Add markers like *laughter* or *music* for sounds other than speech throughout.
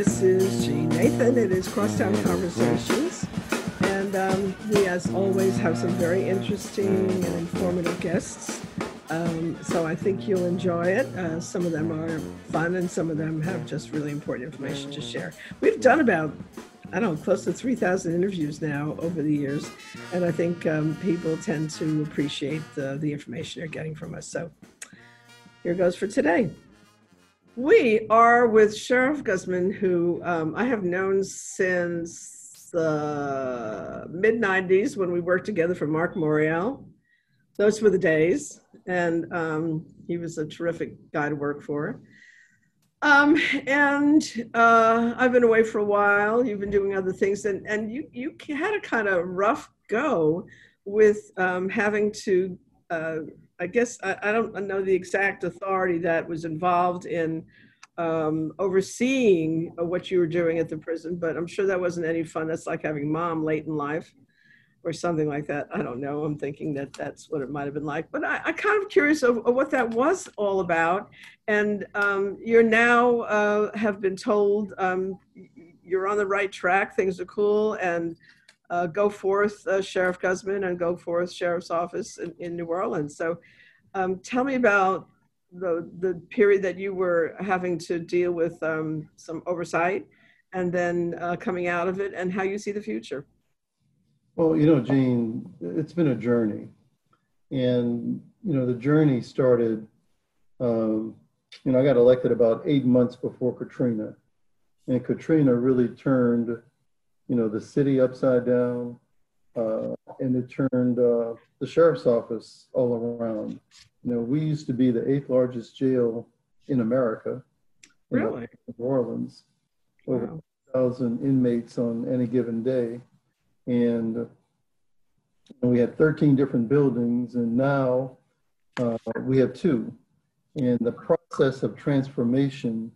Hi, this is Jeanne Nathan. It is Crosstown Conversations. And um, we, as always, have some very interesting and informative guests. Um, so I think you'll enjoy it. Uh, some of them are fun, and some of them have just really important information to share. We've done about, I don't know, close to 3,000 interviews now over the years. And I think um, people tend to appreciate the, the information they're getting from us. So here goes for today. We are with Sheriff Gusman, who um, I have known since the mid 90s when we worked together for Mark Morial. Those were the days, and um, he was a terrific guy to work for. Um, and uh, I've been away for a while. You've been doing other things, and, and you, you had a kind of rough go with um, having to uh, I guess I, I, don't know the exact authority that was involved in um, overseeing what you were doing at the prison, but I'm sure that wasn't any fun. That's like having mom late in life or something like that. I don't know. I'm thinking that that's what it might have been like. But I, am kind of curious of, of, what that was all about. And um, you're now uh, have been told um, you're on the right track. Things are cool and uh, go forth, uh, Sheriff Gusman, and go forth, Sheriff's Office in, in New Orleans. So um, tell me about the, the period that you were having to deal with um, some oversight and then uh, coming out of it and how you see the future. Well, you know, Jeanne, it's been a journey. And, you know, the journey started, um, you know, I got elected about eight months before Katrina. And Katrina really turned you know, the city upside down, uh, and it turned uh, the sheriff's office all around. You know, we used to be the eighth largest jail in America. Really? In New Orleans, over wow. thousand inmates on any given day, and, and we had 13 different buildings, and now uh, we have two. And the process of transformation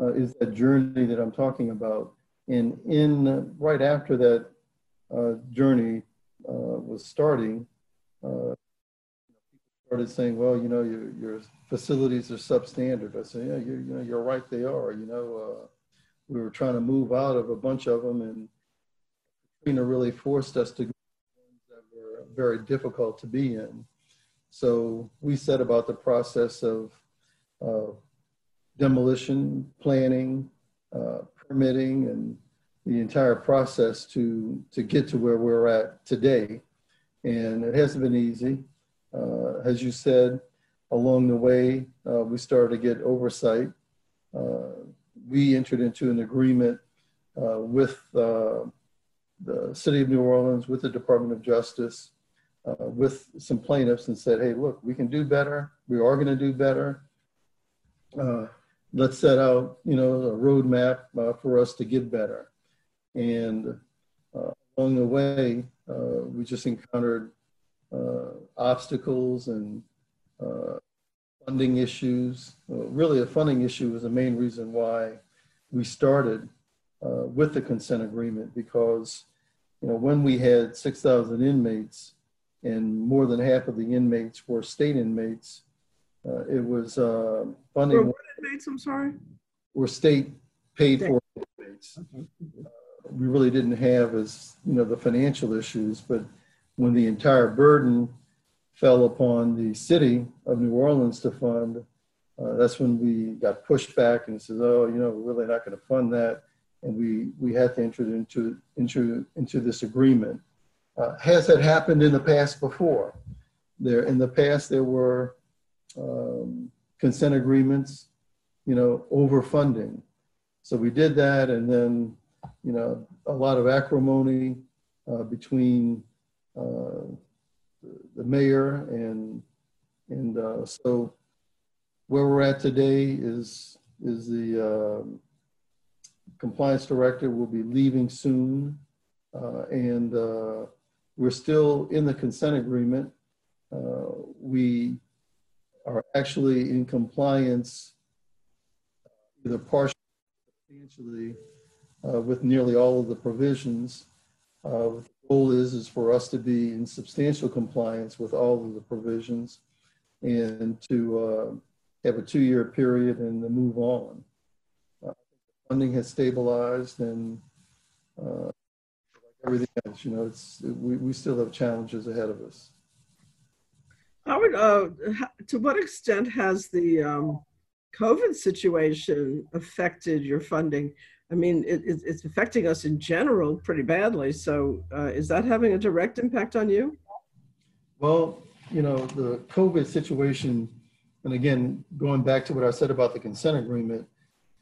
uh, is that journey that I'm talking about and in right after that uh, journey uh, was starting, uh, people started saying, "Well, you know, your your facilities are substandard." I said, "Yeah, you you know, you're right. They are. You know, uh, we were trying to move out of a bunch of them, and Katrina really forced us to go that were very difficult to be in. So we set about the process of demolition planning, uh, permitting and the entire process to to get to where we're at today. And it hasn't been easy. Uh, as you said, along the way, uh, we started to get oversight. Uh, we entered into an agreement uh, with uh, the City of New Orleans, with the Department of Justice, uh, with some plaintiffs, and said, "Hey, look, we can do better. We are going to do better let's set out, you know, a roadmap uh, for us to get better. And uh, along the way, uh, we just encountered uh, obstacles and uh, funding issues. really, a funding issue was the main reason why we started with the consent agreement because, you know, when we had 6,000 inmates and more than half of the inmates were state inmates, uh, it was uh, funding. what inmates? I'm sorry. Were state paid for inmates. Uh, we really didn't have as you know the financial issues, but when the entire burden fell upon the city of New Orleans to fund, uh, that's when we got pushed back and said, "Oh, you know, we're really not going to fund that," and we we had to enter into into into this agreement. Uh, has that happened in the past before? There in the past there were um, consent agreements, you know, overfunding. So we did that, and then, you know, a lot of acrimony uh, between uh, the mayor and and uh, so where we're at today is is the um, compliance director will be leaving soon, uh, and uh, we're still in the consent agreement. Uh, we are actually in compliance either partially or substantially uh, with nearly all of the provisions. Uh, the goal is, is for us to be in substantial compliance with all of the provisions and to uh, have a two-year period and to move on. Uh, funding has stabilized and uh, everything else, you know, it's we, we still have challenges ahead of us. Howard, uh, to what extent has the um, COVID situation affected your funding? I mean, it, it's affecting us in general pretty badly. So, uh, is that having a direct impact on you? Well, you know, the COVID situation, and again, going back to what I said about the consent agreement,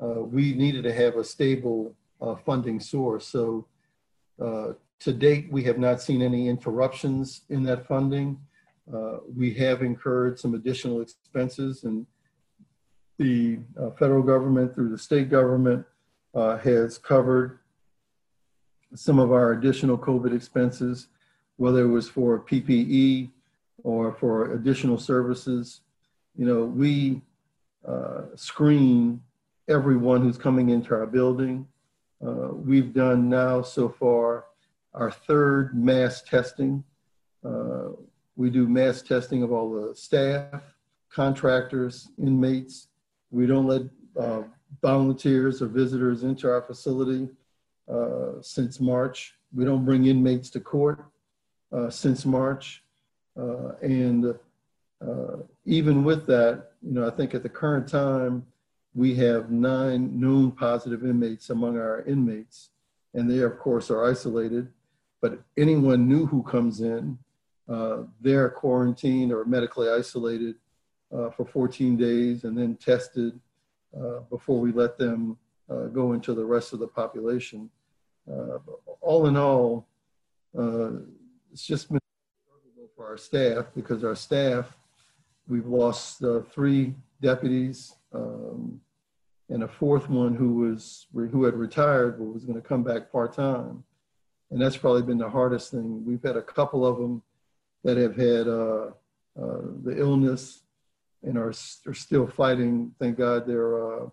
uh, we needed to have a stable uh, funding source. So, uh, to date, we have not seen any interruptions in that funding. Uh, we have incurred some additional expenses, and the uh, federal government through the state government uh, has covered some of our additional COVID expenses, whether it was for PPE or for additional services. You know, we uh, screen everyone who's coming into our building. Uh, we've done now so far our third mass testing. We do mass testing of all the staff, contractors, inmates. We don't let uh, volunteers or visitors into our facility uh, since March. We don't bring inmates to court uh, since March. Uh, and uh, even with that, you know, I think at the current time, we have nine known positive inmates among our inmates. And they, of course, are isolated. But anyone new who comes in, they're quarantined or medically isolated uh, for 14 days and then tested uh, before we let them uh, go into the rest of the population. Uh, all in all, uh, it's just been for our staff because our staff, we've lost three deputies um, and a fourth one who was who had retired but was going to come back part time and that's probably been the hardest thing. We've had a couple of them that have had uh, uh, the illness and are, are still fighting. Thank God they're uh,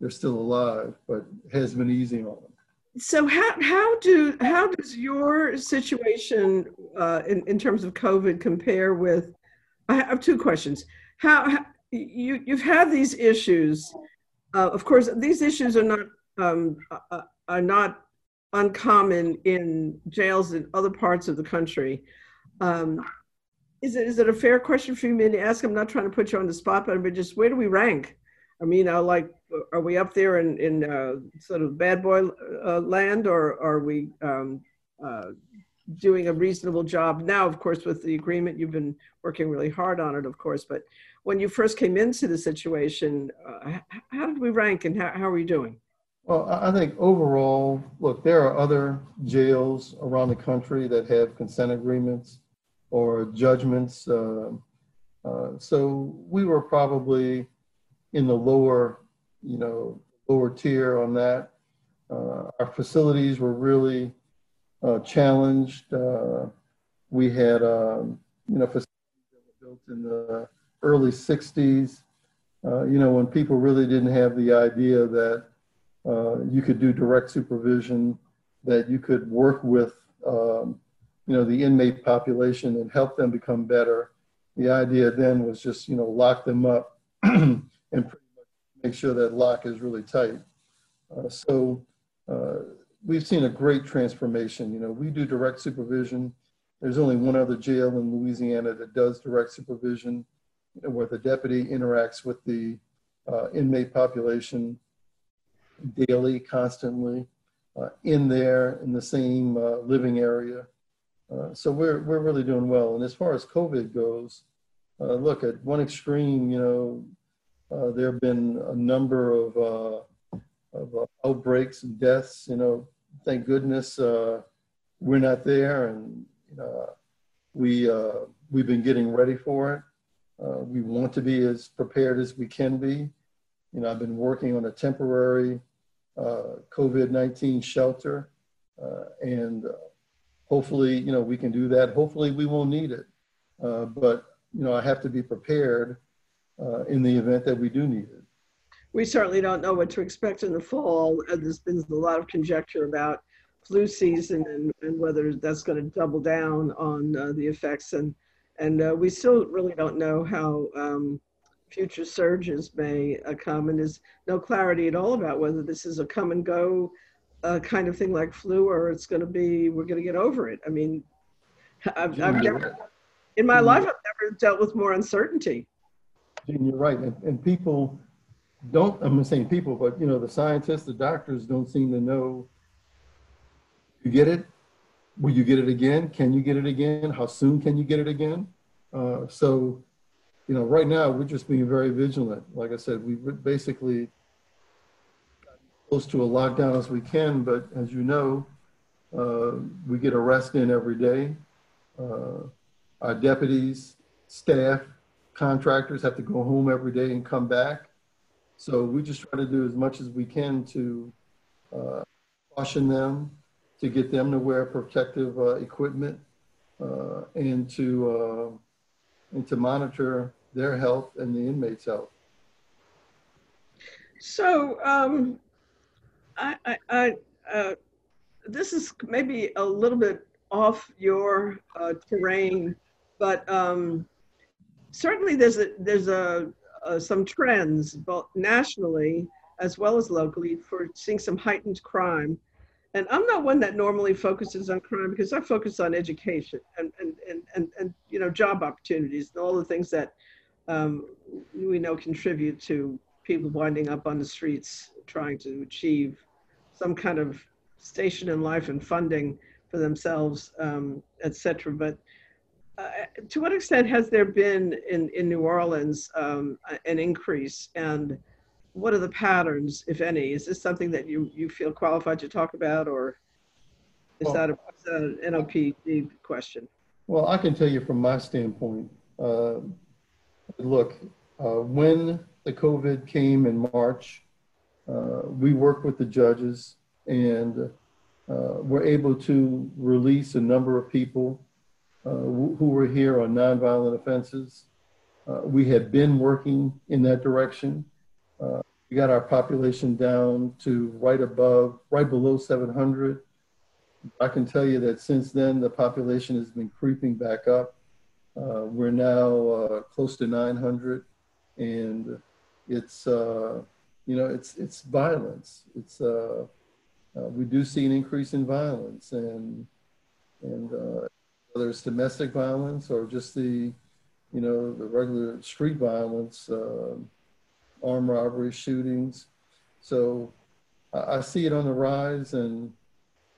they're still alive, but has been easy on them. So how how do how does your situation uh, in in terms of COVID compare with? I have two questions. How, how you you've had these issues? Uh, of course, these issues are not um, uh, are not uncommon in jails in other parts of the country. Um, is it is it a fair question for me to ask? I'm not trying to put you on the spot, but just where do we rank? I mean, uh, like, are we up there in in uh, sort of bad boy uh, land, or are we um, uh, doing a reasonable job now? Of course, with the agreement, you've been working really hard on it, of course. But when you first came into the situation, uh, how did we rank, and how, how are we doing? Well, I think overall, look, there are other jails around the country that have consent agreements or judgments. Uh, uh, so we were probably in the lower, you know, lower tier on that. Uh, our facilities were really challenged. We had, um, you know, facilities that were built in the early 60s. Uh, you know, when people really didn't have the idea that uh, you could do direct supervision, that you could work with, um, you know, the inmate population and help them become better. The idea then was just, you know, lock them up *clears throat* and make sure that lock is really tight. Uh, so uh, we've seen a great transformation. You know, we do direct supervision. There's only one other jail in Louisiana that does direct supervision, where the deputy interacts with the uh, inmate population daily, constantly, uh, in there in the same uh, living area. Uh, so we're we're really doing well. And as far as COVID goes, uh, look at one extreme. You know, uh, there have been a number of uh, of outbreaks and deaths. You know, thank goodness we're not there, and you know, we we've been getting ready for it. we want to be as prepared as we can be. You know, I've been working on a temporary uh, COVID-19 shelter. Uh, and uh, hopefully, you know, we can do that. Hopefully we won't need it. but, you know, I have to be prepared in the event that we do need it. We certainly don't know what to expect in the fall. There's been a lot of conjecture about flu season and, and whether that's going to double down on uh, the effects and and uh, we still really don't know how um, future surges may uh, come, and there's no clarity at all about whether this is a come and go uh, kind of thing like flu or it's going to be we're going to get over it. I mean, I've, I've never in my life I've never dealt with more uncertainty. Jeanne, you're right, and, and people don't. I'm not saying people, but you know, the scientists, the doctors don't seem to know. You get it? Will you get it again? Can you get it again? How soon can you get it again? Uh, so, you know, right now we're just being very vigilant. Like I said, we basically close to a lockdown as we can, but as you know, uh, we get arrested in every day. Uh, our deputies, staff, contractors have to go home every day and come back. So we just try to do as much as we can to uh, caution them, to get them to wear protective uh, equipment, uh, and to uh, and to monitor their health and the inmates' health. So um, I, I, uh, this is maybe a little bit off your uh, terrain, but um, certainly there's a there's a, uh, some trends both nationally as well as locally for seeing some heightened crime. And I'm not one that normally focuses on crime because I focus on education and and and and, and you know job opportunities and all the things that um, we know contribute to people winding up on the streets trying to achieve some kind of station in life and funding for themselves, um, et cetera. But uh, to what extent has there been in, in New Orleans um, an increase and what are the patterns, if any? Is this something that you, you feel qualified to talk about or is well, that a, an NOPD question? Well, I can tell you from my standpoint, uh, look, uh, when the COVID came in March, we worked with the judges and uh, were able to release a number of people uh, who were here on nonviolent offenses. Uh, we had been working in that direction. Uh, we got our population down to right above, right below 700. I can tell you that since then, the population has been creeping back up. Uh, we're now close to 900, and it's you know, it's it's violence. It's uh, uh, we do see an increase in violence, and and uh, whether it's domestic violence or just the, you know, the regular street violence, uh, armed robbery, shootings. So I, I, see it on the rise, and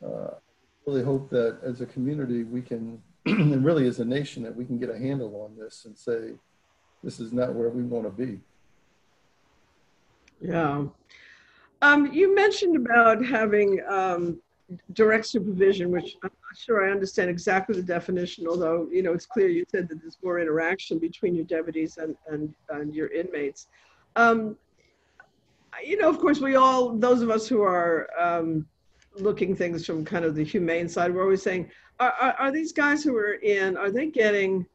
uh, really hope that as a community we can, *clears throat* and really as a nation, that we can get a handle on this and say, this is not where we want to be. Yeah. Um, you mentioned about having um, direct supervision, which I'm not sure I understand exactly the definition, although, you know, it's clear you said that there's more interaction between your deputies and, and, and your inmates. Um, you know, of course, we all, those of us who are um, looking things from kind of the humane side, we're always saying, are, are, are these guys who are in, are they getting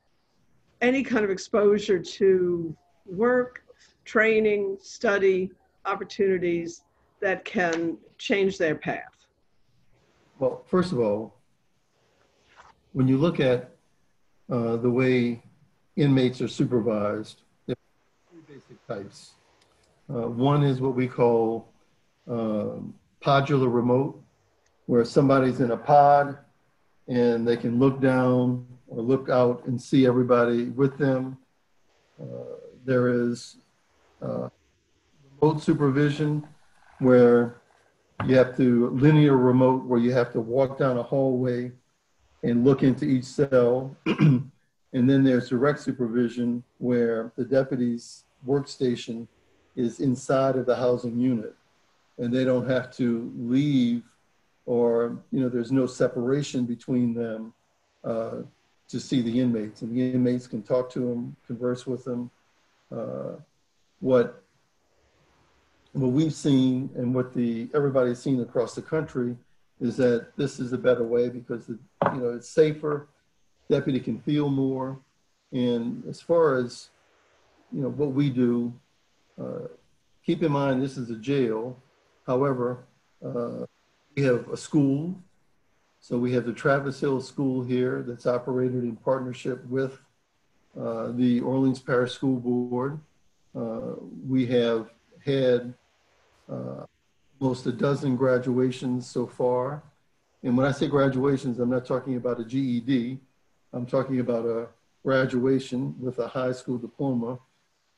any kind of exposure to work, training, study opportunities that can change their path? Well, first of all, when you look at uh, the way inmates are supervised, there are three basic types. Uh, one is what we call um, podular remote, where somebody's in a pod and they can look down or look out and see everybody with them. Uh, there is uh, remote supervision where you have to linear remote where you have to walk down a hallway and look into each cell. *clears throat* and then there's direct supervision where the deputy's workstation is inside of the housing unit and they don't have to leave or you know there's no separation between them uh, to see the inmates and the inmates can talk to them converse with them uh, what what we've seen and what the everybody's seen across the country is that this is a better way because the, you know it's safer deputy can feel more. And as far as you know what we do uh, keep in mind this is a jail. However uh, we have a school. So we have the travis hill school here that's operated in partnership with uh, the orleans parish school board we have had uh, almost a dozen graduations so far. And when I say graduations, I'm not talking about a GED. I'm talking about a graduation with a high school diploma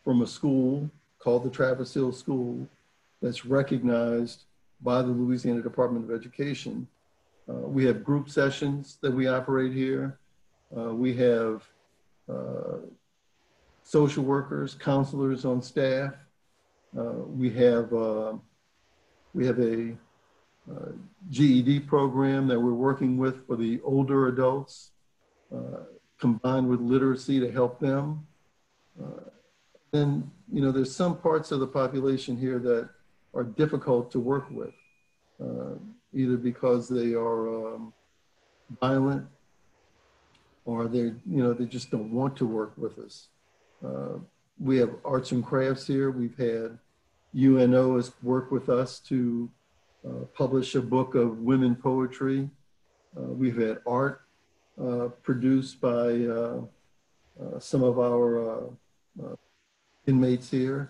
from a school called the Travis Hill School that's recognized by the Louisiana Department of Education. Uh, we have group sessions that we operate here. Uh, we have uh, social workers, counselors on staff. Uh, we have uh, we have a uh, GED program that we're working with for the older adults, combined with literacy to help them. then you know there's some parts of the population here that are difficult to work with, uh, either because they are um, violent or they, you know, they just don't want to work with us. Uh, we have arts and crafts here. We've had UNO has worked with us to uh, publish a book of women poetry. Uh, we've had art uh, produced by uh, some of our inmates here.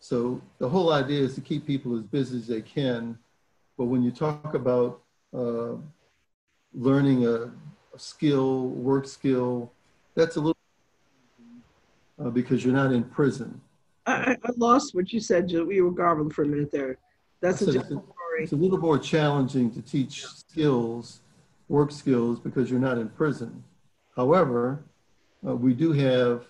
So the whole idea is to keep people as busy as they can. But when you talk about learning a, a, skill, work skill, that's a little uh, because you're not in prison. I, I, lost what you said. You were garbled for a minute there. That's a different story. It's a little more challenging to teach skills, work skills, because you're not in prison. However, uh, we do have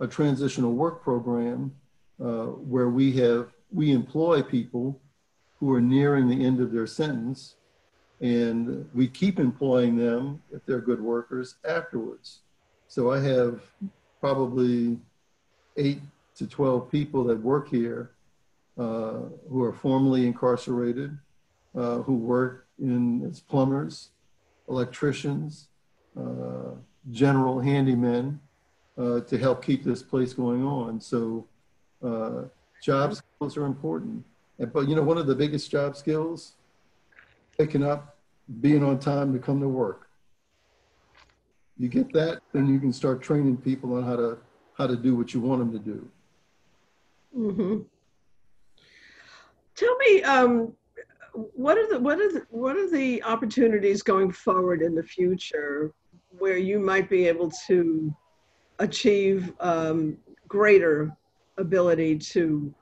a transitional work program uh, where we have we employ people who are nearing the end of their sentence and we keep employing them if they're good workers afterwards so i have probably eight to 12 people that work here uh, who are formerly incarcerated uh, who work in as plumbers electricians uh, general handymen uh, to help keep this place going on so uh, job skills are important. And, but you know, one of the biggest job skills, picking up, being on time to come to work. You get that, then you can start training people on how to how to do what you want them to do. Mm-hmm. Tell me, um, what are the what are the what are the opportunities going forward in the future where you might be able to achieve um, greater ability to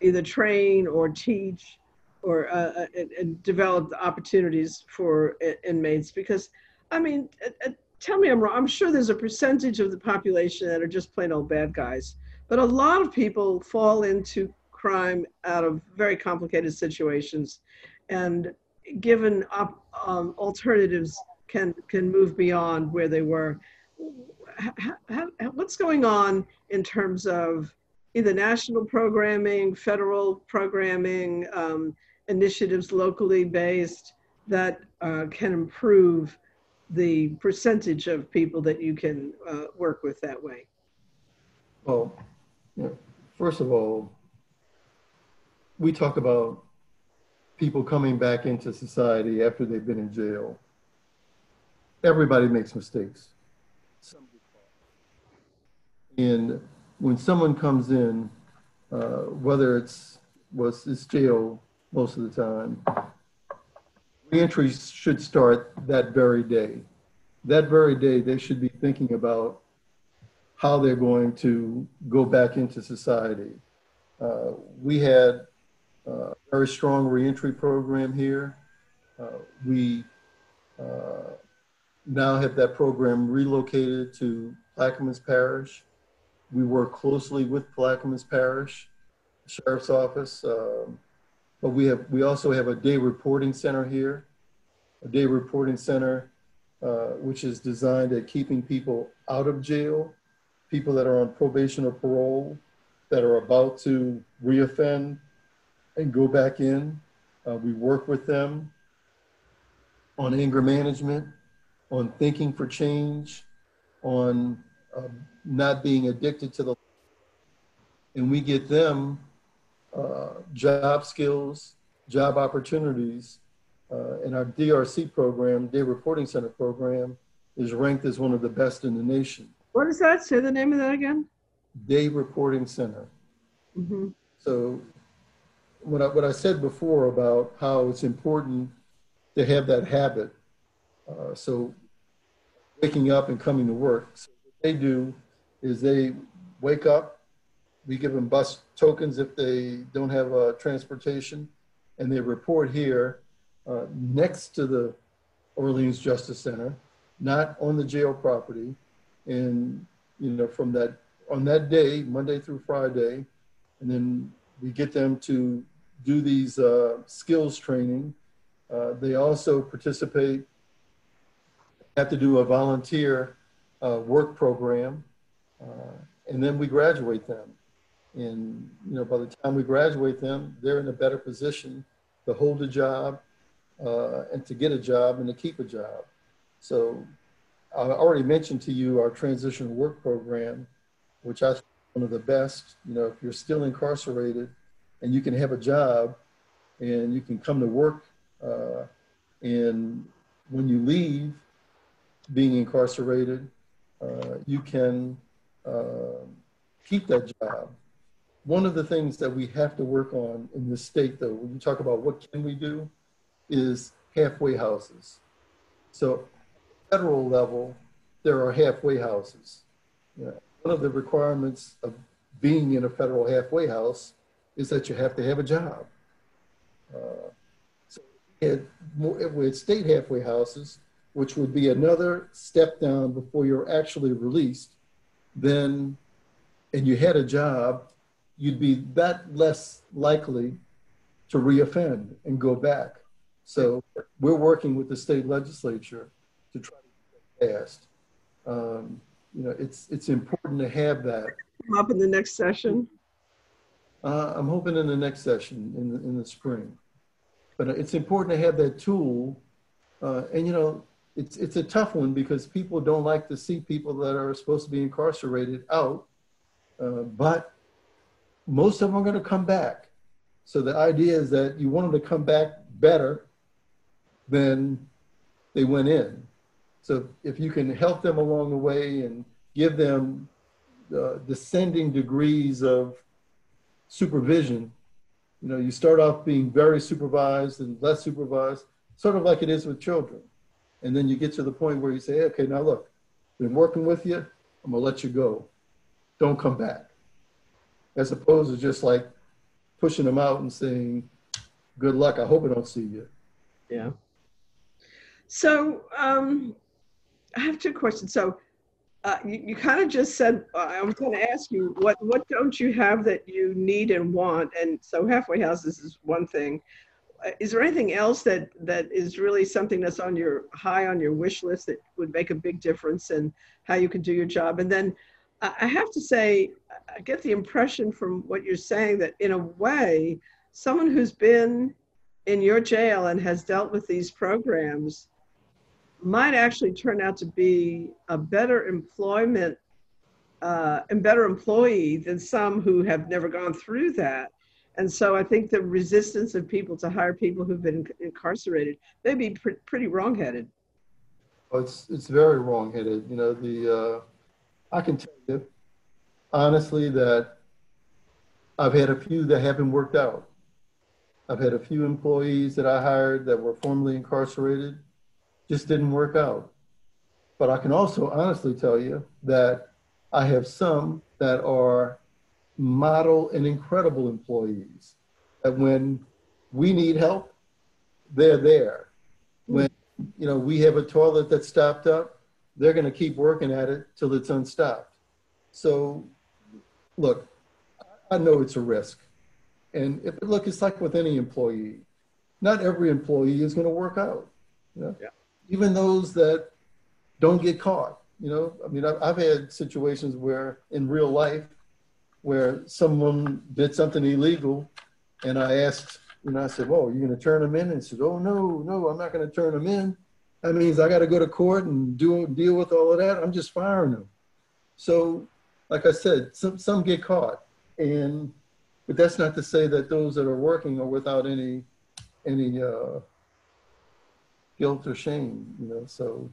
either train or teach or uh, uh and, and, develop opportunities for inmates because i mean uh, tell me i'm wrong. I'm sure there's a percentage of the population that are just plain old bad guys but a lot of people fall into crime out of very complicated situations and given up, um, alternatives can can move beyond where they were. What's going on in terms of either national programming, federal programming, um, initiatives locally based that uh, can improve the percentage of people that you can uh, work with that way? Well, you know, first of all, we talk about people coming back into society after they've been in jail. Everybody makes mistakes. And when someone comes in, uh, whether it's was it's jail most of the time, reentry should start that very day. That very day, they should be thinking about how they're going to go back into society. Uh, we had a very strong reentry program here. Uh, we uh, now have that program relocated to Plaquemines Parish. We work closely with Plaquemines Parish Sheriff's Office, um, but we have we also have a day reporting center here, a day reporting center uh, which is designed at keeping people out of jail, people that are on probation or parole, that are about to reoffend and go back in. Uh, we work with them on anger management, on thinking for change, on uh, not being addicted to the and we get them uh, job skills, job opportunities. Uh, and our DRC program, Day Reporting Center program, is ranked as one of the best in the nation. What is that? Say the name of that again. Day Reporting Center. Mhm. So what I, what I said before about how it's important to have that habit. Uh, so waking up and coming to work. So what they do is they wake up, we give them bus tokens if they don't have uh, transportation, and they report here uh, next to the Orleans Justice Center, not on the jail property. And, you know, from that, on that day, Monday through Friday, and then we get them to do these uh, skills training. Uh, they also participate, have to do a volunteer uh, work program, uh, and then we graduate them. And you know, by the time we graduate them, they're in a better position to hold a job uh, and to get a job and to keep a job. So I already mentioned to you our transitional work program, which I think is one of the best. You know, if you're still incarcerated and you can have a job and you can come to work uh, and when you leave being incarcerated, uh, you can uh, keep that job. One of the things that we have to work on in this state, though, when you talk about what can we do, is halfway houses. So, federal level, there are halfway houses. You know, one of the requirements of being in a federal halfway house is that you have to have a job. Uh, so it, with state halfway houses, which would be another step down before you're actually released, then, and you had a job, you'd be that less likely to reoffend and go back. So we're working with the state legislature to try to get that passed. Um, you know, it's it's important to have that. Come up in the next session. Uh, I'm hoping in the next session in the, in the spring. But it's important to have that tool. Uh, and, you know, it's, it's a tough one because people don't like to see people that are supposed to be incarcerated out. Uh, but most of them are going to come back. So the idea is that you want them to come back better than they went in. So if you can help them along the way and give them uh, descending degrees of supervision. You know, you start off being very supervised and less supervised, sort of like it is with children. And then you get to the point where you say, okay, now look, been working with you, I'm gonna let you go. Don't come back. As opposed to just like pushing them out and saying, good luck, I hope I don't see you. Yeah. So um, I have two questions. So uh, you, you kind of just said uh, I was going to ask you what what don't you have that you need and want, and so halfway houses is one thing. Uh, is there anything else that that is really something that's on your high on your wish list that would make a big difference in how you can do your job? And then I have to say, I get the impression from what you're saying that in a way, someone who's been in your jail and has dealt with these programs might actually turn out to be a better employment uh, and better employee than some who have never gone through that. And so I think the resistance of people to hire people who've been incarcerated may be pr- pretty wrongheaded. It's it's very wrongheaded. You know, the uh, I can tell you honestly that I've had a few that haven't worked out. I've had a few employees that I hired that were formerly incarcerated just didn't work out. But I can also honestly tell you that I have some that are model and incredible employees. That when we need help, they're there. Mm-hmm. When you know we have a toilet that's stopped up, they're going to keep working at it till it's unstopped. So, look, I know it's a risk, and if, look, it's like with any employee. Not every employee is going to work out. You know? Yeah even those that don't get caught. You know, I mean, I've, I've had situations where in real life where someone did something illegal, and I asked, you know, I said, "Well, you're going to turn them in?" And he said, "Oh no, no, I'm not going to turn them in. That means I got to go to court and do deal with all of that. I'm just firing them." So, like I said, some some get caught, and but that's not to say that those that are working are without any any uh, guilt or shame, you know. So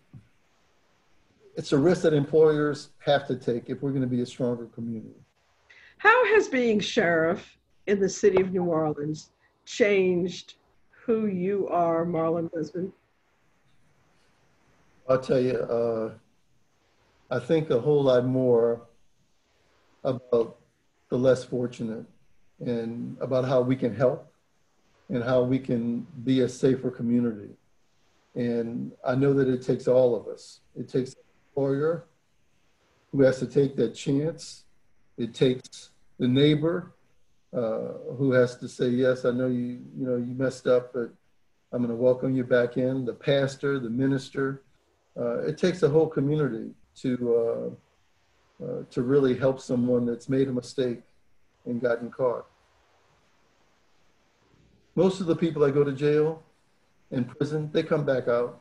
it's a risk that employers have to take if we're going to be a stronger community. How has being sheriff in the city of New Orleans changed who you are, Marlin Lisbon? I'll tell you, uh, I think a whole lot more about the less fortunate and about how we can help and how we can be a safer community. And I know that it takes all of us. It takes an employer who has to take that chance. It takes the neighbor uh, who has to say, yes, I know you, you know, you messed up, but I'm going to welcome you back in. The pastor, the minister. Uh, it takes a whole community to uh, to really help someone that's made a mistake and gotten caught. Most of the people that go to jail in prison, they come back out.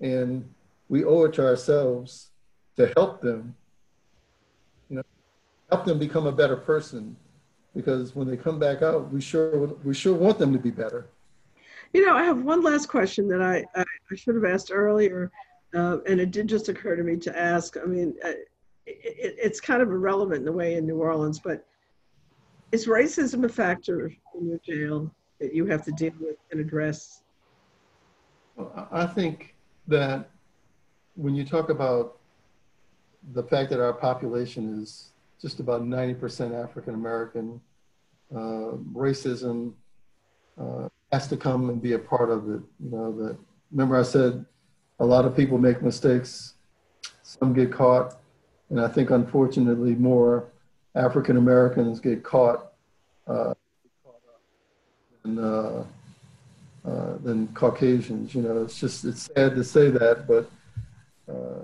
And we owe it to ourselves to help them, you know, help them become a better person. Because when they come back out, we sure we sure want them to be better. You know, I have one last question that I, I should have asked earlier, uh, and it did just occur to me to ask. I mean, uh, it, it's kind of irrelevant in a way in New Orleans, but is racism a factor in your jail that you have to deal with and address? I think that when you talk about the fact that our population is just about 90% African American, uh, racism uh, has to come and be a part of it. You know, that remember I said a lot of people make mistakes, some get caught, and I think unfortunately more African Americans get caught uh, than, uh, uh, than Caucasians. You know, it's just it's sad to say that, but uh,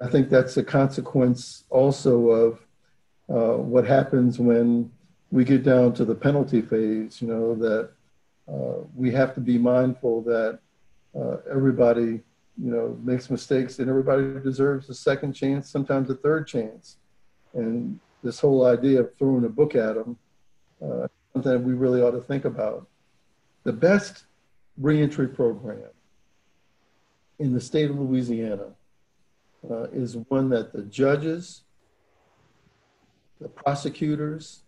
I think that's a consequence also of uh, what happens when we get down to the penalty phase. You know that uh, we have to be mindful that everybody you know makes mistakes and everybody deserves a second chance sometimes a third chance. And this whole idea of throwing a book at them uh, something we really ought to think about. The best reentry program in the state of louisiana uh, is one that the judges the prosecutors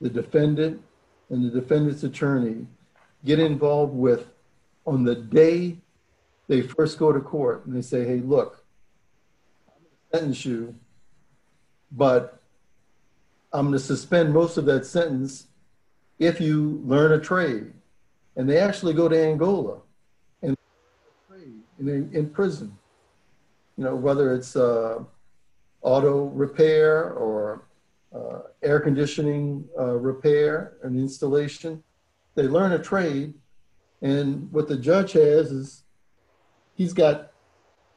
the defendant and the defendant's attorney get involved with on the day they first go to court and they say, hey, look, I'm going to sentence you, but I'm going to suspend most of that sentence if you learn a trade. And they actually go to Angola and in, in prison. You know, whether it's uh, auto repair or uh, air conditioning uh, repair and installation, they learn a trade. And what the judge has is he's got,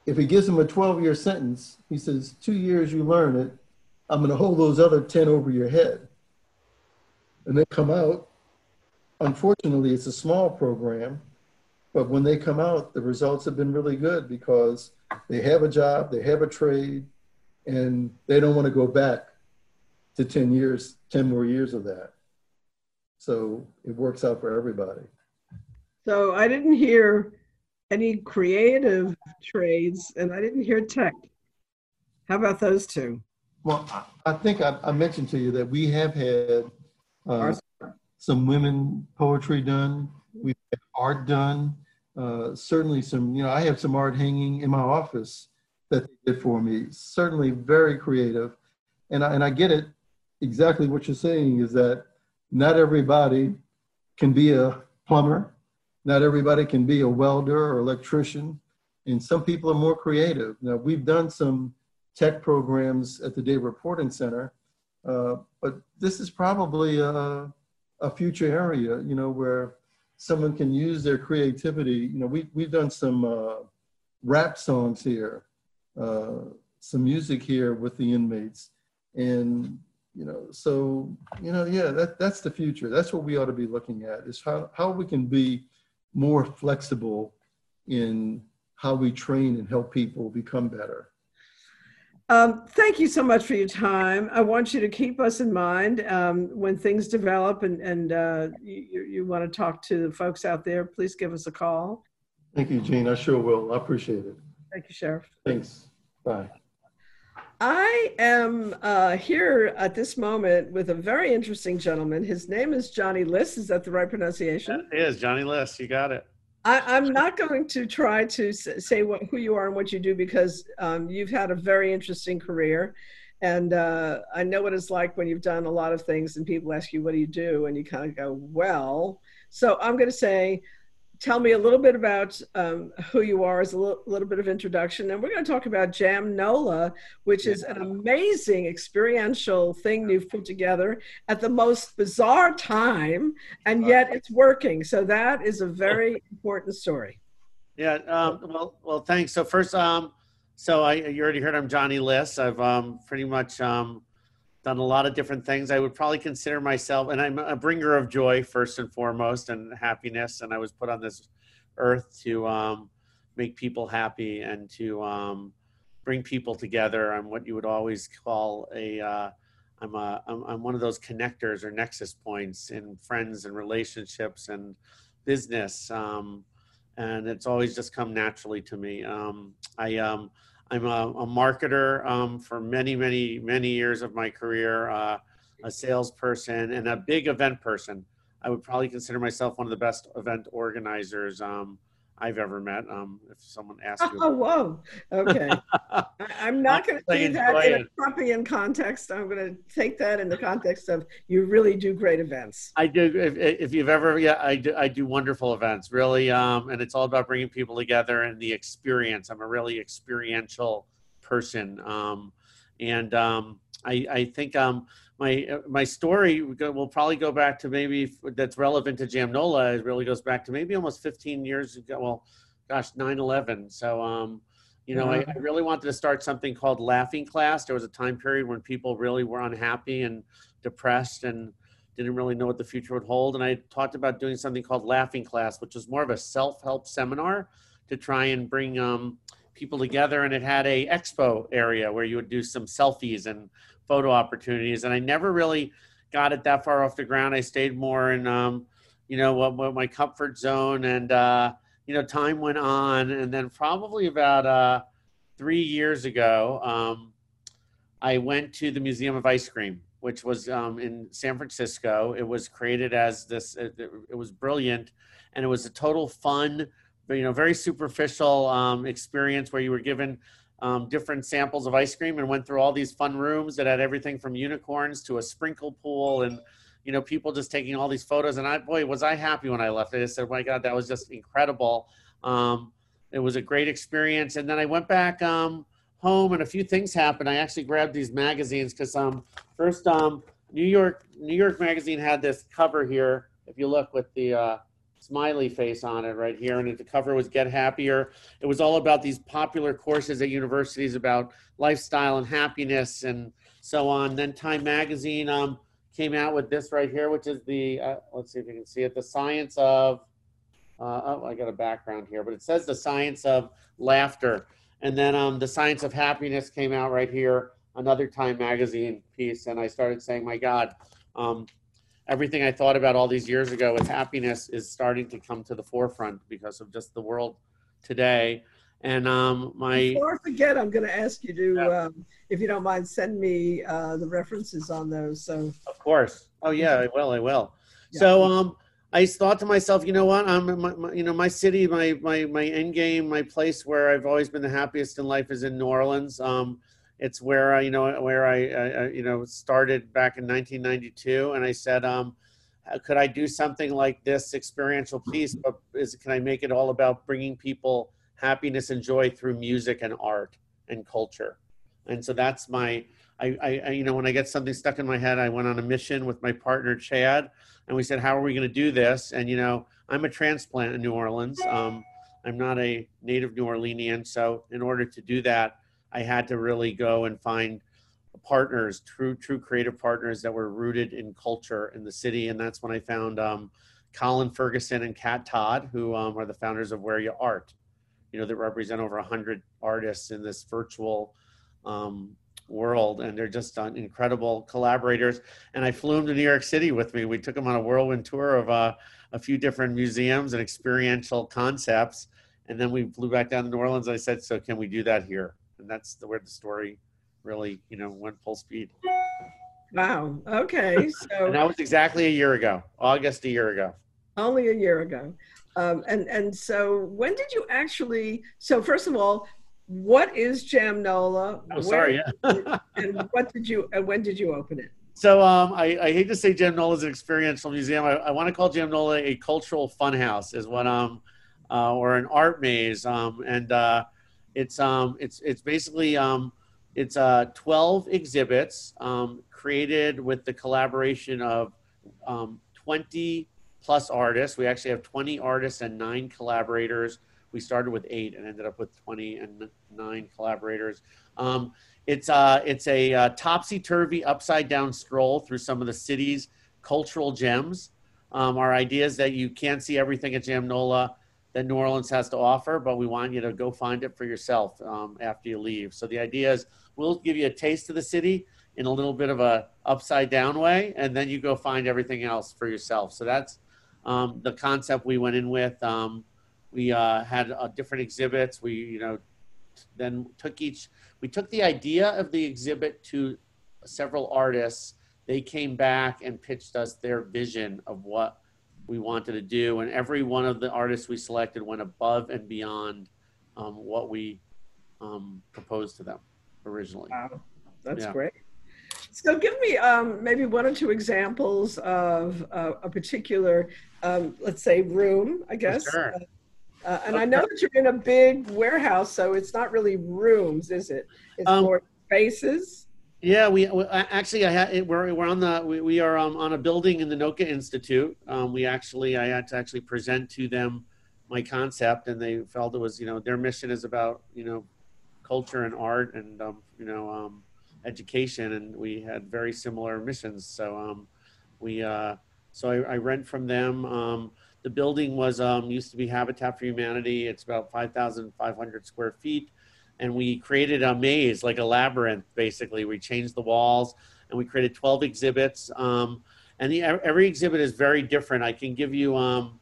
if he gives him a 12 year sentence, he says, two years you learn it, I'm going to hold those other 10 over your head. And they come out. Unfortunately, it's a small program, but when they come out, the results have been really good because they have a job, they have a trade, and they don't want to go back to 10 years, 10 more years of that. So it works out for everybody. So I didn't hear any creative trades, and I didn't hear tech. How about those two? Well, I think I, I mentioned to you that we have had uh, some women poetry done. We've had art done. Uh, certainly some, you know, I have some art hanging in my office that they did for me. Certainly very creative. And I, and I get it exactly what you're saying is that not everybody can be a plumber not everybody can be a welder or electrician, and some people are more creative. Now, we've done some tech programs at the Day Reporting Center, uh, but this is probably a, a future area, you know, where someone can use their creativity. You know, we, we've done some uh, rap songs here, uh, some music here with the inmates. And, you know, so, you know, yeah, that, that's the future. That's what we ought to be looking at is how, how we can be more flexible in how we train and help people become better. Um, thank you so much for your time. I want you to keep us in mind um, when things develop and, and uh, you, you want to talk to the folks out there, please give us a call. Thank you, Jeanne. I sure will. I appreciate it. Thank you, Sheriff. Thanks. Bye. I am uh, here at this moment with a very interesting gentleman. His name is Johnny Liss. Is that the right pronunciation? It is Johnny Liss. You got it. I, am not going to try to say what, who you are and what you do because um, you've had a very interesting career. And uh, I know what it's like when you've done a lot of things and people ask you, what do you do? And you kind of go, well. So I'm going to say, tell me a little bit about um, who you are as a little, little, bit of introduction. And we're going to talk about Jam NOLA, which is an amazing experiential thing you've put together at the most bizarre time, and yet it's working. So that is a very *laughs* important story. Yeah. Um, well, well, thanks. So first, um, so I, you already heard I'm Johnny Liss. I've um, pretty much um, done a lot of different things. I would probably consider myself, and I'm a bringer of joy first and foremost, and happiness. And I was put on this earth to um, make people happy and to um, bring people together. I'm what you would always call a. Uh, I'm a. I'm, I'm one of those connectors or nexus points in friends and relationships and business. Um, and it's always just come naturally to me. Um, I um, I'm a, a marketer um, for many, many, many years of my career, uh, a salesperson, and a big event person. I would probably consider myself one of the best event organizers. Um, I've ever met. Um, if someone asks you. Oh, whoa. Okay. *laughs* I'm not going to do that in a Trumpian context. I'm going to take that in the context of you really do great events. I do. If, if you've ever, yeah, I do. I do wonderful events, really. Um, and it's all about bringing people together and the experience. I'm a really experiential person. Um, and um, I, I think um, my uh, my story will probably go back to maybe that's relevant to Jamnola. It really goes back to maybe almost 15 years ago. Well, gosh, 9/11. So, um, you know, I, I, really wanted to start something called Laughing Class. There was a time period when people really were unhappy and depressed and didn't really know what the future would hold. And I talked about doing something called Laughing Class, which was more of a self-help seminar to try and bring um, people together. And it had a expo area where you would do some selfies and photo opportunities. And I never really got it that far off the ground. I stayed more in, um, you know, what, what my comfort zone. And, uh, you know, time went on. And then probably about uh, three years ago, um, I went to the Museum of Ice Cream, which was um, in San Francisco. It was created as this, it, it, was brilliant. And it was a total fun, you know, very superficial um, experience where you were given um, different samples of ice cream and went through all these fun rooms that had everything from unicorns to a sprinkle pool and you know people just taking all these photos. And i boy was i happy when i left. I said my god that was just incredible. Um, it was a great experience. And then i went back um, home and a few things happened. I actually grabbed these magazines because um, first um, new york new york magazine had this cover here if you look with the uh, smiley face on it right here. And the cover was Get Happier. It was all about these popular courses at universities about lifestyle and happiness and so on. Then Time Magazine um, came out with this right here, which is the, uh, let's see if you can see it, the science of, uh, oh, I got a background here, but it says the science of laughter. And then um, the science of happiness came out right here, another Time Magazine piece. And I started saying, my God, um, everything I thought about all these years ago with happiness is starting to come to the forefront because of just the world today. And um, my before I forget, I'm going to ask you to, yeah. um, if you don't mind, send me uh, the references on those. So of course, oh yeah, I will, I will. Yeah. So um, I thought to myself, you know what? I'm, my, my, you know, my city, my my my end game, my place where I've always been the happiest in life is in New Orleans. Um, it's where I, you know, where I, I, you know, started back in 1992, and I said, um, could I do something like this experiential piece? But is can I make it all about bringing people happiness and joy through music and art and culture? And so that's my, I, I, you know, when I get something stuck in my head, I went on a mission with my partner Chad, and we said, how are we going to do this? And you know, I'm a transplant in New Orleans. Um, I'm not a native New Orleanian, so in order to do that, I had to really go and find partners, true true creative partners that were rooted in culture in the city, and that's when I found um, Colin Ferguson and Kat Todd, who um, are the founders of Where Y'Art. You know, that represent over hundred artists in this virtual um, world, and they're just uh, incredible collaborators. And I flew them to New York City with me. We took them on a whirlwind tour of uh, a few different museums and experiential concepts, and then we flew back down to New Orleans. I said, "So can we do that here?" And that's the, where the story really, you know, went full speed. Wow. Okay. And So that was exactly a year ago, August a year ago. only a year ago. Um, and and so when did you actually? So first of all, what is Jamnola? Oh, sorry. Yeah. and what did you? And when did you open it? So um, I, I hate to say Jam Nola is an experiential museum. I, I want to call Jam Nola a cultural funhouse, is what um, uh, or an art maze. Um, and uh, it's um, it's it's basically um, it's uh, twelve exhibits um, created with the collaboration of um, twenty plus artists. We actually have twenty artists and nine collaborators. We started with eight and ended up with twenty and nine collaborators. Um, it's uh, it's a uh, topsy turvy, upside down stroll through some of the city's cultural gems. Um, our idea is that you can't see everything at Jamnola that New Orleans has to offer, but we want you to go find it for yourself um, after you leave. So the idea is we'll give you a taste of the city in a little bit of a upside down way, and then you go find everything else for yourself. So that's um, the concept we went in with. Um, we uh, had uh, different exhibits. We you know then took each we took the idea of the exhibit to several artists they came back and pitched us their vision of what we wanted to do and every one of the artists we selected went above and beyond um, what we um, proposed to them originally Wow, that's Yeah. great. So give me um, maybe one or two examples of uh, a particular, um, let's say, room, I guess. Sure. Uh, and I know that you're in a big warehouse, so it's not really rooms, is it? It's Um, more spaces. Yeah, we, we actually I had we're we're on the we, we are um, on a building in the NOCA Institute. Um, we actually I had to actually present to them my concept, and they felt it was you know their mission is about you know culture and art and um, you know um, education, and we had very similar missions. So um, we uh, so I, I rent from them. Um, the building was um, used to be Habitat for Humanity. It's about five thousand five hundred square feet and we created a maze like a labyrinth basically. We changed the walls and we created 12 exhibits um, and the, every exhibit is very different. I can give you um,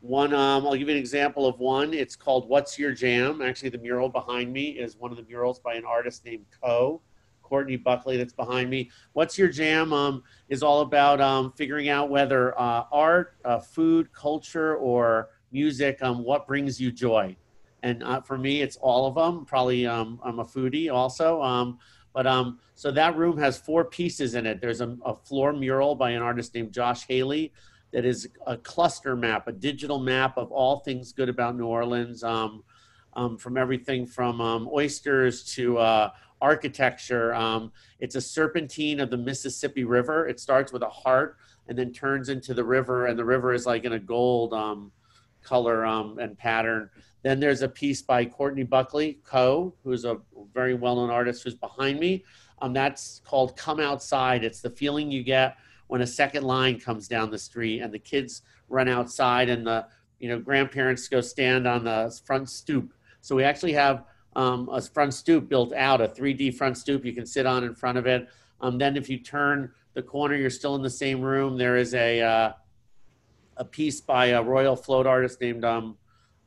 one um, i'll give you an example of one. It's called what's your jam? Actually the mural behind me is one of the murals by an artist named co courtney buckley that's behind me. What's your jam um, is all about um, figuring out whether uh, art uh, food culture or music um, what brings you joy and uh, for me it's all of them probably um, i'm a foodie also um, but um, so that room has four pieces in it. There's a, a floor mural by an artist named josh haley that is a cluster map a digital map of all things good about new orleans um, um, from everything from um, oysters to uh, architecture um, it's a serpentine of the mississippi river. It starts with a heart and then turns into the river and the river is like in a gold um, color and pattern then there's a piece by Courtney Buckley, Co., who's a very well-known artist who's behind me. Um, that's called "Come Outside." It's the feeling you get when a second line comes down the street and the kids run outside and the you know grandparents go stand on the front stoop. So we actually have um, a front stoop built out, a 3D front stoop you can sit on in front of it. Um, then if you turn the corner, you're still in the same room. There is a uh, a piece by a royal float artist named um,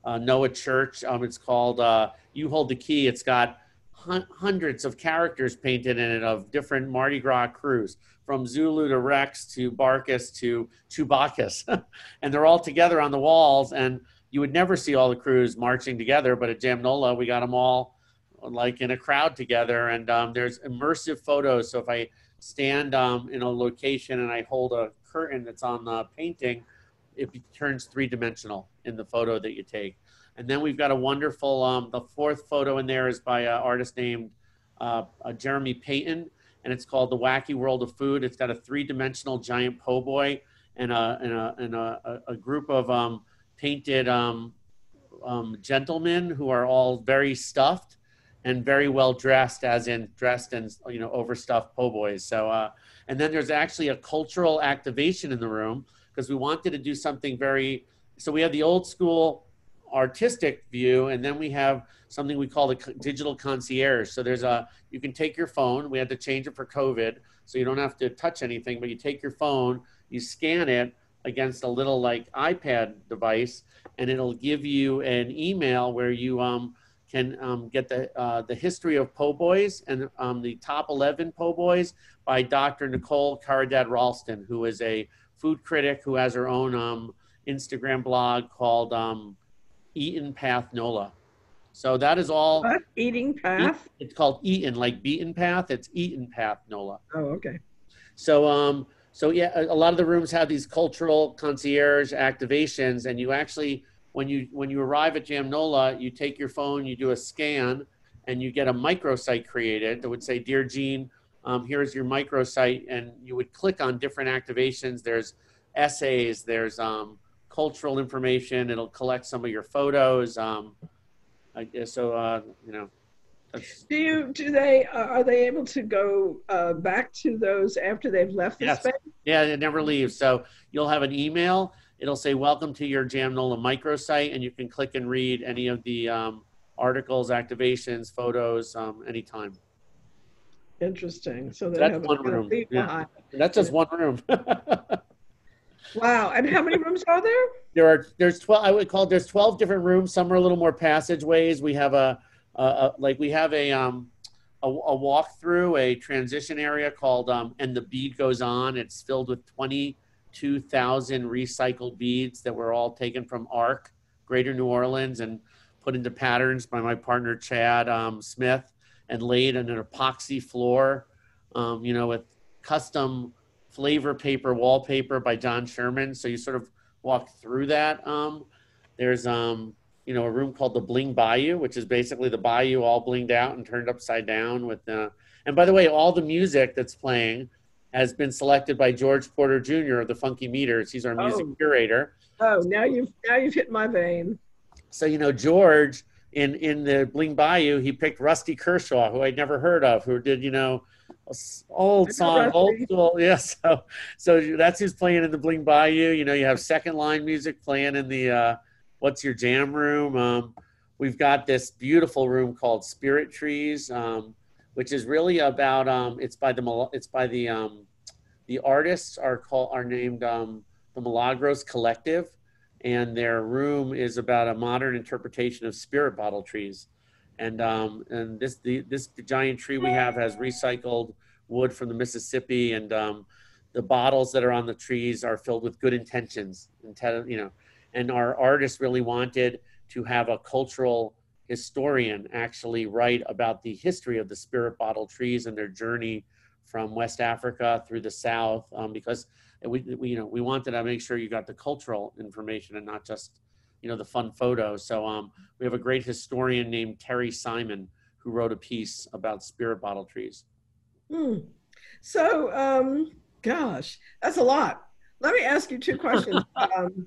uh, Noah Church. Um, it's called uh, "You Hold the Key." It's got hun- hundreds of characters painted in it of different Mardi Gras crews, from Zulu to Rex to Barkus to Chewbacchus, *laughs* and they're all together on the walls. And you would never see all the crews marching together, but at Jamnola, we got them all like in a crowd together. And um, there's immersive photos. So if I stand um, in a location and I hold a curtain that's on the painting, it turns three dimensional in the photo that you take. And then we've got a wonderful, um, the fourth photo in there is by an artist named uh, uh, Jeremy Payton, and it's called The Wacky World of Food. It's got a three dimensional giant po' boy and a, and a, and a, a group of um, painted um, um, gentlemen who are all very stuffed and very well dressed, as in dressed and you know overstuffed po' boys. So, uh, and then there's actually a cultural activation in the room because we wanted to do something very. So we have the old school artistic view, and then we have something we call the digital concierge. So there's a you can take your phone. We had to change it for COVID, so you don't have to touch anything, but you take your phone, you scan it against a little like iPad device, and it'll give you an email where you um, can um, get the uh, the history of po' boys and um, the top 11 po' boys by Dr. Nicole Caridad Ralston, who is a food critic who has her own um, Instagram blog called um, Eaton Path NOLA. So that is all. What? Eating path? It's called Eaton, like beaten path. It's Eaton Path NOLA. Oh, okay. So um, so yeah, a, a lot of the rooms have these cultural concierge activations, and you actually when you when you arrive at Jamnola, you take your phone, you do a scan, and you get a microsite created that would say, "Dear Jeanne, um, here's your microsite," and you would click on different activations. There's essays, there's um, cultural information. It'll collect some of your photos. Um, I guess so. Uh, you know, Do you, do they, uh, are they able to go uh, back to those after they've left the Yes. space? Yeah, it never leaves. So you'll have an email. It'll say "Welcome to your Jamnola microsite," and you can click and read any of the um, articles, activations, photos um, anytime. Interesting. So they That's have one a kind of room, yeah. that's just one room. *laughs* Wow. And how many rooms are there? there are there's twelve. I would call there's twelve different rooms. Some are a little more passageways. We have a, a, a like we have a um a, a walkthrough, a transition area called um and the bead goes on. It's filled with twenty two thousand recycled beads that were all taken from ARC, Greater New Orleans, and put into patterns by my partner Chad um, Smith, and laid on an epoxy floor. Um, you know, with custom flavor paper wallpaper by John Sherman. So you sort of walk through that. Um, there's um, you know a room called the Bling Bayou, which is basically the bayou all blinged out and turned upside down with. Uh, and by the way, all the music that's playing has been selected by George Porter Jr. of the Funky Meters. He's our music Oh. curator. Oh, now you've, now you've hit my vein. So you know George in in the Bling Bayou, he picked Rusty Kershaw, who I'd never heard of, who did you know old song, old school. *laughs* Yeah, so so that's who's playing in the Bling Bayou. You know, you have second line music playing in the uh, What's Your Jam room. Um, we've got this beautiful room called Spirit Trees, um, which is really about. Um, it's by the it's by the um, the artists are called are named um, the Milagros Collective and their room is about a modern interpretation of spirit bottle trees. And um, and this the this giant tree we have has recycled wood from the Mississippi, and um, the bottles that are on the trees are filled with good intentions. Inten- you know, and our artists really wanted to have a cultural historian actually write about the history of the spirit bottle trees and their journey from West Africa through the South, um, because we, we you know we wanted to make sure you got the cultural information and not just you know the fun photos so um, we have a great historian named terry simon who wrote a piece about spirit bottle trees Hmm. So, um, gosh, that's a lot. Let me ask you two questions. *laughs* um,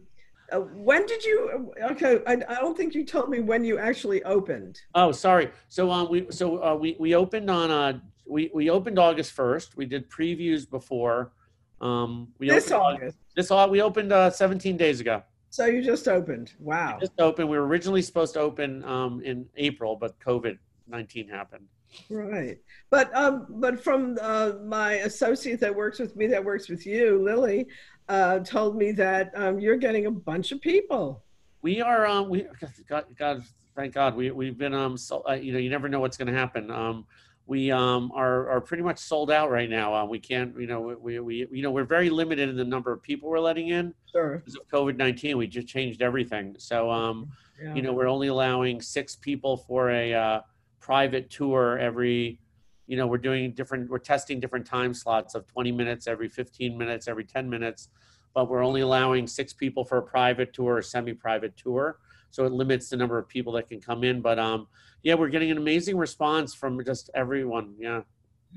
uh, when did you? Okay, I, I don't think you told me when you actually opened. oh sorry so um, we so uh, we, we opened on uh, we, we opened august 1st we did previews before um, we This opened, August. this au- we opened uh, 17 days ago So you just opened. Wow. just opened we were originally supposed to open um, in april but covid-19 happened Right. But um, but from uh, my associate that works with me, that works with you, Lily, uh, told me that um, you're getting a bunch of people. we are um we god, god thank god we, we've been um so, uh, you know you never know what's going to happen um we um are are pretty much sold out right now uh, we can't you know we, we you know we're very limited in the number of people we're letting in Sure. because of covid-19 we just changed everything so um Yeah. you know we're only allowing six people for a uh, private tour every you know we're doing different we're testing different time slots of 20 minutes every 15 minutes every 10 minutes but we're only allowing six people for a private tour or semi-private tour so it limits the number of people that can come in but um yeah we're getting an amazing response from just everyone yeah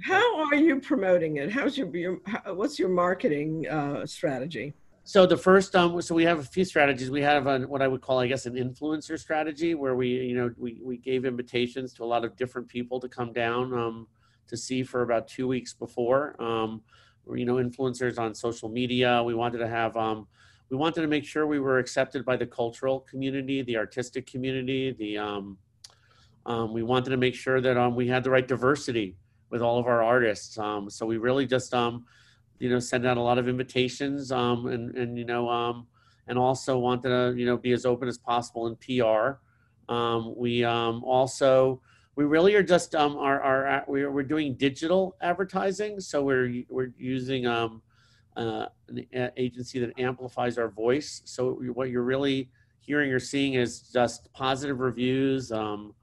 How are you promoting it? How's your, your how, what's your marketing uh, strategy? So the first, um, so we have a few strategies. We have an, what I would call, I guess, an influencer strategy, where we, you know, we we gave invitations to a lot of different people to come down um, to see for about two weeks before. Um, you know, influencers on social media. We wanted to have, um, we wanted to make sure we were accepted by the cultural community, the artistic community. The um, um, we wanted to make sure that um, we had the right diversity with all of our artists. Um, so we really just um, you know send out a lot of invitations um, and and you know and also wanted to you know be as open as possible in PR we also we really are just um, our, our we're, we're doing digital advertising, so we're we're using um, uh, an agency that amplifies our voice. So what you're really hearing or seeing is just positive reviews, um,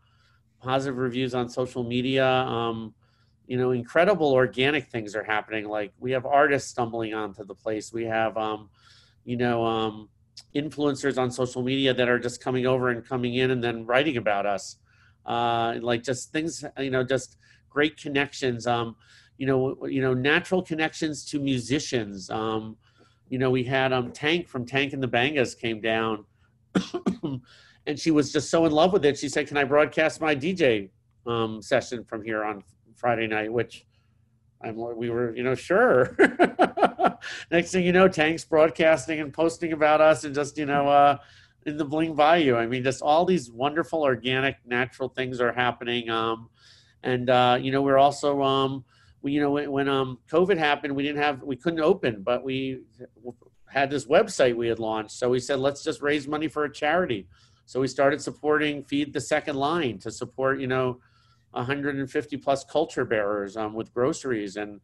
positive reviews on social media. Um, you know, incredible organic things are happening. Like we have artists stumbling onto the place. We have, um, you know, um, influencers on social media that are just coming over and coming in and then writing about us. Uh, like just things, you know, just great connections. Um, you know, you know, natural connections to musicians. Um, you know, we had um Tank from Tank and the Bangas came down, *coughs* and she was just so in love with it. She said, "Can I broadcast my DJ um, session from here on Friday night?" Which I'm we were, you know, sure. *laughs* Next thing you know, Tank's broadcasting and posting about us, and just you know, uh, in the Bling Bayou. I mean, just all these wonderful, organic, natural things are happening. Um, and uh, you know, we're also um, we, you know, when, when um, COVID happened, we didn't have, we couldn't open, but we had this website we had launched. So we said, let's just raise money for a charity. So we started supporting Feed the Second Line to support, you know, 150 plus culture bearers um, with groceries. And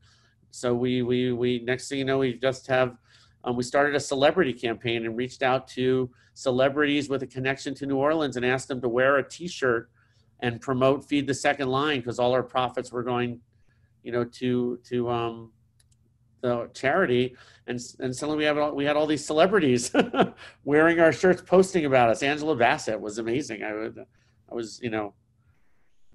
so we, we, we, next thing you know, we just have, um, we started a celebrity campaign and reached out to celebrities with a connection to New Orleans and asked them to wear a t-shirt and promote Feed the Second Line because all our profits were going you know, to to um, the charity, and and suddenly we have all, we had all these celebrities *laughs* wearing our shirts, posting about us. Angela Bassett was amazing. I would, I was, you know,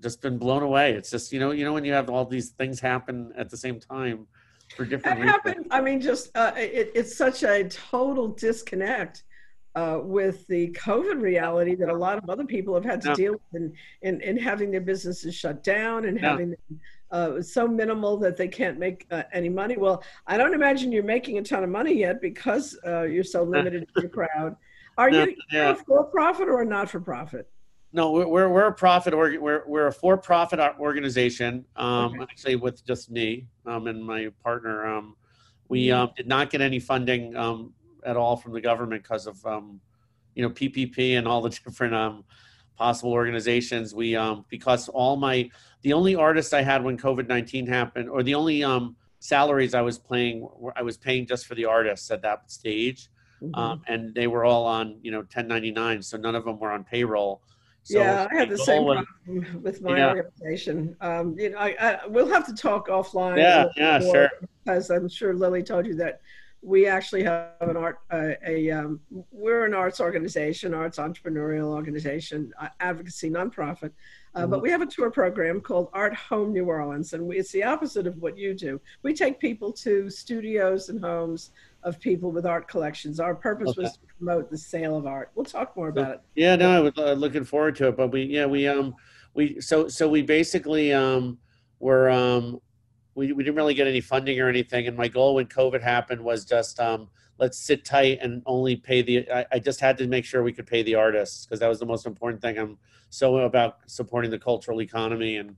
just been blown away. It's just you know, you know, when you have all these things happen at the same time for different. It happened. I mean, just uh, it, it's such a total disconnect. Uh, with the COVID reality that a lot of other people have had to deal with in, in, in having their businesses shut down and having them uh, so minimal that they can't make uh, any money. Well, I don't imagine you're making a ton of money yet because uh, you're so limited in your crowd. Are no, you yeah. a for-profit or a not-for-profit? No, we're we're a profit we're we're a for-profit organization. Um, okay. Actually, with just me um, and my partner, um, we mm-hmm. um, did not get any funding um, at all from the government because of um, you know PPP and all the *laughs* different um, possible organizations. We um, because all my the only artists I had when COVID nineteen happened, or the only um, salaries I was paying, I was paying just for the artists at that stage, mm-hmm. um, and they were all on you know ten ninety nine, so none of them were on payroll. So yeah, I had the same problem with my yeah. organization. Um, you know, I, I, we'll have to talk offline. Yeah, yeah, sure. Because I'm sure Lily told you that we actually have an art uh, a um, we're an arts organization arts entrepreneurial organization uh, advocacy nonprofit uh, mm-hmm. but we have a tour program called art home new orleans and we, it's the opposite of what you do we take people to studios and homes of people with art collections our purpose okay. was to promote the sale of art we'll talk more about it yeah no i was uh, looking forward to it but we yeah we um we so so we basically um were um we, we didn't really get any funding or anything. And my goal when COVID happened was just um, let's sit tight and only pay the. I, I just had to make sure we could pay the artists because that was the most important thing. I'm so about supporting the cultural economy and.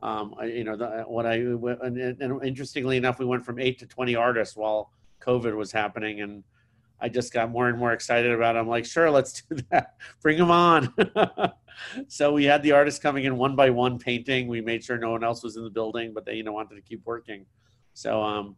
Um, I, you know, the, what I and, and interestingly enough, we went from eight to twenty artists while COVID was happening, and I just got more and more excited about it. I'm like, sure, let's do *laughs* that. Bring them on. *laughs* so we had the artists coming in one by one painting. We made sure no one else was in the building, but they, you know, wanted to keep working. So um,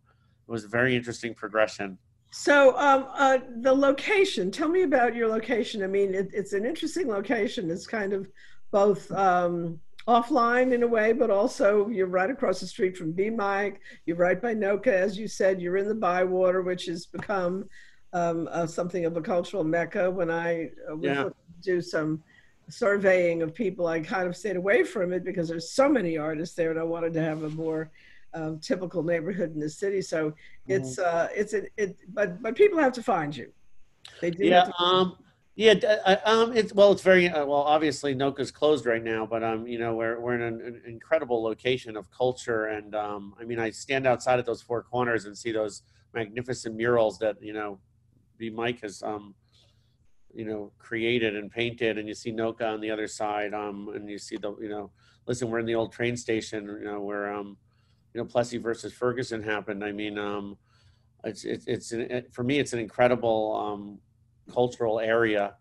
it was a very interesting progression. So um, uh, the location, tell me about your location. I mean, it, it's an interesting location. It's kind of both um, offline in a way, but also you're right across the street from B Mike. You're right by NOCA, as you said. You're in the Bywater, which has become um, uh, something of a cultural mecca. When I uh, was yeah. do some surveying of people, I kind of stayed away from it because there's so many artists there, and I wanted to have a more um, typical neighborhood in the city. So it's mm-hmm. uh, it's a, it, but but people have to find you. They do. Yeah. um. Yeah. Uh, um. It's well. It's very uh, well. Obviously, NOCA's closed right now, but um. You know, we're we're in an, an incredible location of culture, and um. I mean, I stand outside at those four corners and see those magnificent murals that you know, B Mike has um you know created and painted and you see NOCA on the other side um and you see the you know listen we're in the old train station you know where um you know plessy versus ferguson happened i mean um it's it's, it's an, it, for me it's an incredible um cultural area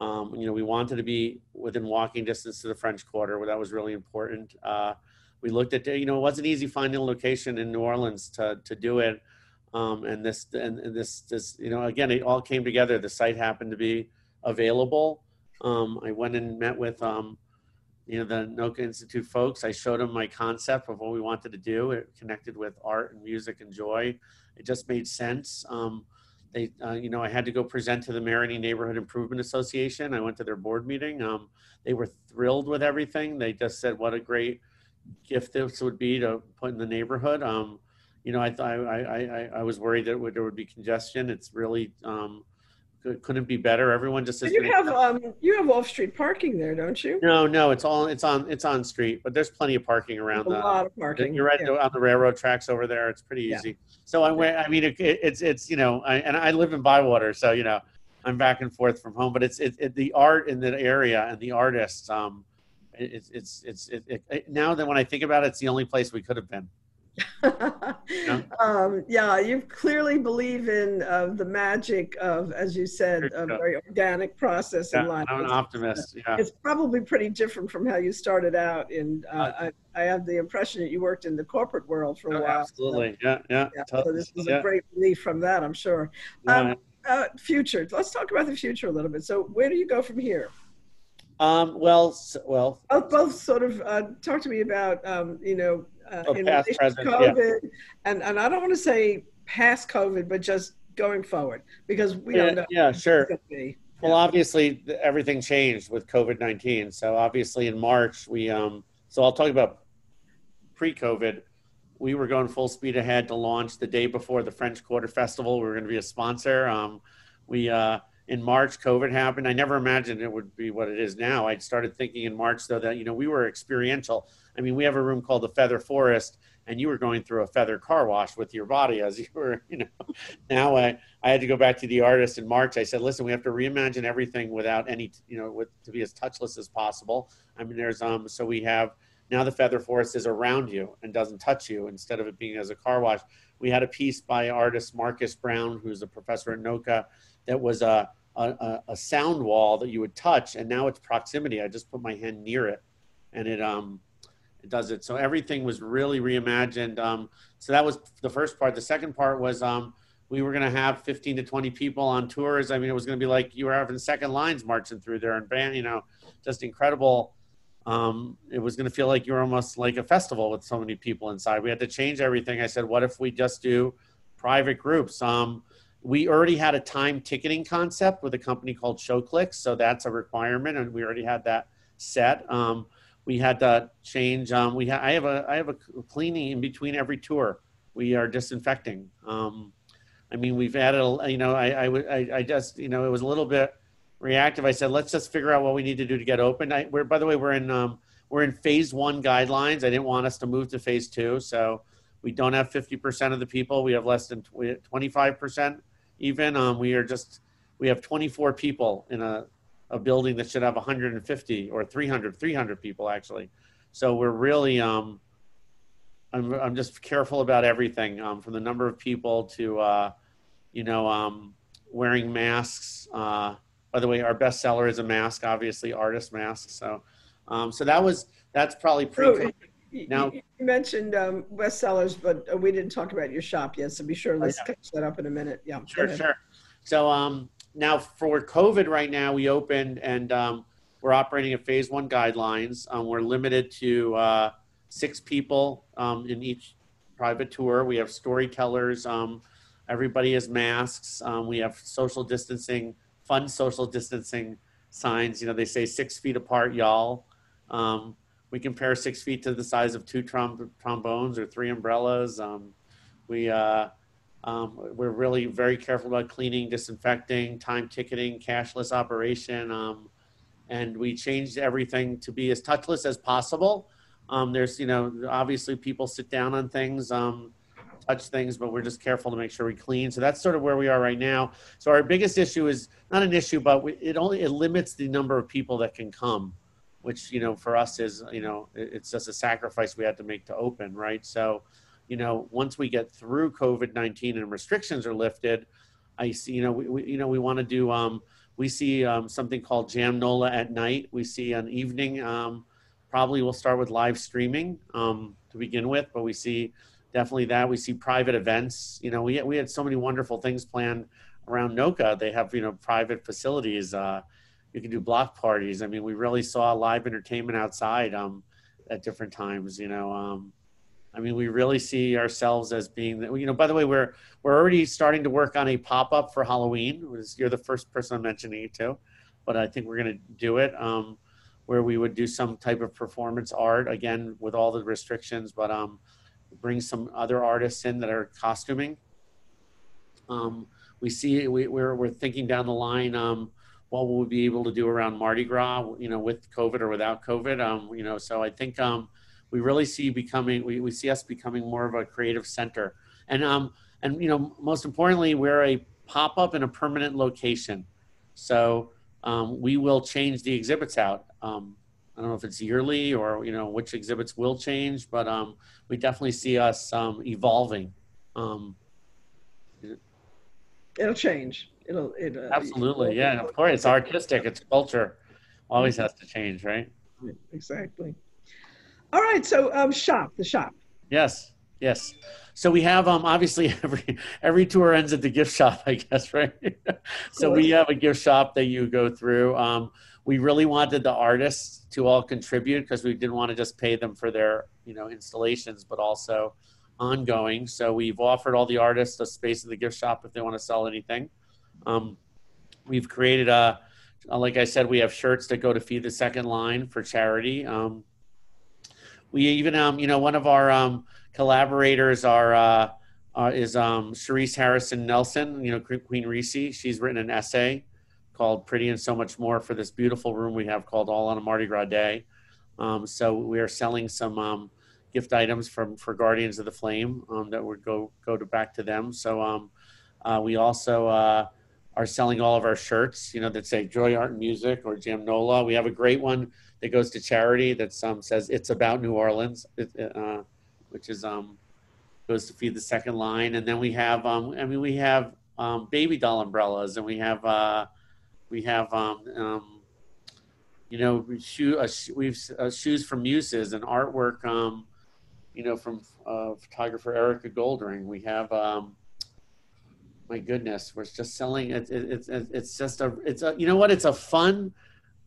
Um, you know, we wanted to be within walking distance to the French Quarter. Where that was really important. Uh, we looked at, you know, it wasn't easy finding a location in New Orleans to to do it. Um, and this and, and, this this you know again it all came together. The site happened to be available. Um, I went and met with um, you know the NOCA Institute folks. I showed them my concept of what we wanted to do. It connected with art and music and joy. It just made sense. Um, they, uh, you know, I had to go present to the Marigny Neighborhood Improvement Association. I went to their board meeting. Um, they were thrilled with everything. They just said what a great gift this would be to put in the neighborhood. Um, you know, I thought I, I, I I was worried that there would be congestion. It's really um, couldn't be better. Everyone just says you have um, you have off street parking there, don't you? No, no, it's all it's on it's on street, but there's plenty of parking around. A the, lot of parking. You're right yeah. on the railroad tracks over there. It's pretty easy. Yeah. So I went. I mean, it, it's it's you know, I, and I live in Bywater, so you know, I'm back and forth from home. But it's it, it the art in the area and the artists. Um, it's it's it's it, it, now that when I think about it, it's the only place we could have been yeah. *laughs* Um, yeah, you clearly believe in uh, the magic of, as you said, a very organic process yeah, in life. I'm an optimist. Yeah. It's probably pretty different from how you started out. And uh, uh, I, I, have the impression that you worked in the corporate world for a oh, while. Absolutely. So, yeah, yeah. yeah so this is a great relief from that, I'm sure. Um, uh, future. Let's talk about the future a little bit. So, where do you go from here? Um, well, well, both, both sort of uh, talk to me about, um, you know, uh, oh, in past, present, COVID, yeah. and and I don't want to say past COVID, but just going forward because we yeah, don't know. Yeah, sure. Well, obviously everything changed with COVID nineteen. So obviously in March we um. So I'll talk about pre-COVID. We were going full speed ahead to launch the day before the French Quarter Festival. We were going to be a sponsor. Um, we uh, in March, COVID happened. I never imagined it would be what it is now. I started thinking in March though that you know we were experiential. I mean, we have a room called the Feather Forest, and you were going through a feather car wash with your body as you were, you know. *laughs* Now I, I had to go back to the artist in March. I said, listen, we have to reimagine everything without any, you know, with, to be as touchless as possible. I mean, there's um, so we have now the Feather Forest is around you and doesn't touch you instead of it being as a car wash. We had a piece by artist Marcus Brown, who's a professor at NOCA, that was a, a, a sound wall that you would touch, and now it's proximity. I just put my hand near it, and it um does it. So everything was really reimagined. Um, so that was the first part. The second part was um, we were going to have 15 to 20 people on tours. I mean, it was going to be like you were having second lines marching through there and band, you know, just incredible. Um, it was going to feel like you were almost like a festival with so many people inside. We had to change everything. I said, what if we just do private groups? Um, we already had a time ticketing concept with a company called ShowClix, so that's a requirement, and we already had that set. Um, we had to change. Um, we ha- I have a I have a cleaning in between every tour. We are disinfecting. Um, I mean, we've added. A, you know, I, I I just you know it was a little bit reactive. I said, let's just figure out what we need to do to get open. I, we're by the way, we're in um, we're in phase one guidelines. I didn't want us to move to phase two, so we don't have 50% of the people. We have less than 25% even. Um, we are just we have 24 people in a a building that should have 150 or 300 300 people actually. So we're really um i'm, I'm just careful about everything um, from the number of people to uh, you know um, wearing masks. Uh, by the way our best seller is a mask obviously artist masks. So um, so that was that's probably pre now you mentioned um, bestsellers but uh, we didn't talk about your shop yet so be sure let's oh, catch that up in a minute. Yeah sure sure. So um now for COVID right now, we opened and um, we're operating at phase one guidelines. Um, we're limited to uh, six people um, in each private tour. We have storytellers. Um, everybody has masks. Um, we have social distancing, fun social distancing signs. You know, they say six feet apart, y'all. Um, we compare six feet to the size of two trom- trombones or three umbrellas. we uh, um, we're really very careful about cleaning, disinfecting, time ticketing, cashless operation. Um, and we changed everything to be as touchless as possible. Um, there's, you know, obviously people sit down on things, um, touch things, but we're just careful to make sure we clean. So that's sort of where we are right now. So our biggest issue is not an issue, but we, it only it limits the number of people that can come, which you know for us is you know it's just a sacrifice we had to make to open, right? So you know, once we get through COVID nineteen and restrictions are lifted, I see. You know, we, we you know we want to do. Um, we see um, something called Jam Nola at night. We see an evening. Um, probably we'll start with live streaming um, to begin with, but we see definitely that. We see private events. You know, we we had so many wonderful things planned around NOCA. They have you know private facilities. Uh, you can do block parties. I mean, we really saw live entertainment outside um, at different times. You know, um, I mean, we really see ourselves as being, you know, by the way, we're, we're already starting to work on a pop-up for Halloween. You're the first person I'm mentioning it to, but I think we're going to do it um, where we would do some type of performance art again, with all the restrictions, but um, bring some other artists in that are costuming. Um, we see, we, we're, we're thinking down the line, um, what will be able to do around Mardi Gras, you know, with COVID or without COVID, um, you know, so I think, um, we really see becoming we, we see us becoming more of a creative center. And um and you know most importantly we're a pop-up in a permanent location. So um, we will change the exhibits out. Um, i don't know if it's yearly or you know which exhibits will change but um, we definitely see us um, evolving. Um, it'll change. It'll it, uh, absolutely. yeah of course it's artistic. It's culture. Always has to change right? Exactly all right. So um, shop the shop. Yes. Yes. So we have um obviously *laughs* every every tour ends at the gift shop, I guess, *laughs* right? so we have a gift shop that you go through. Um, we really wanted the artists to all contribute because we didn't want to just pay them for their you know installations, but also ongoing. So we've offered all the artists a space in the gift shop if they want to sell anything. Um, we've created a, like I said, we have shirts that go to feed the second line for charity. Um, we even um you know one of our um collaborators are uh, uh is um Harrison Nelson you know Queen Reese she's written an essay called Pretty and So Much More for this beautiful room we have called All on a Mardi Gras Day. Um so we are selling some um gift items from for Guardians of the Flame um that would go go to back to them. So um uh, we also uh are selling all of our shirts you know that say Joy Art and Music or Jam Nola. We have a great one that goes to charity that um, says it's about New Orleans, uh, which is um, goes to feed the second line, and then we have um, I mean we have um, baby doll umbrellas, and we have uh, we have um, um, you know shoe uh, we've uh, shoes from Muses and artwork um, you know from uh, photographer Erika Goldring. We have um, my goodness, we're just selling it, it, it, it's just a it's a you know what it's a fun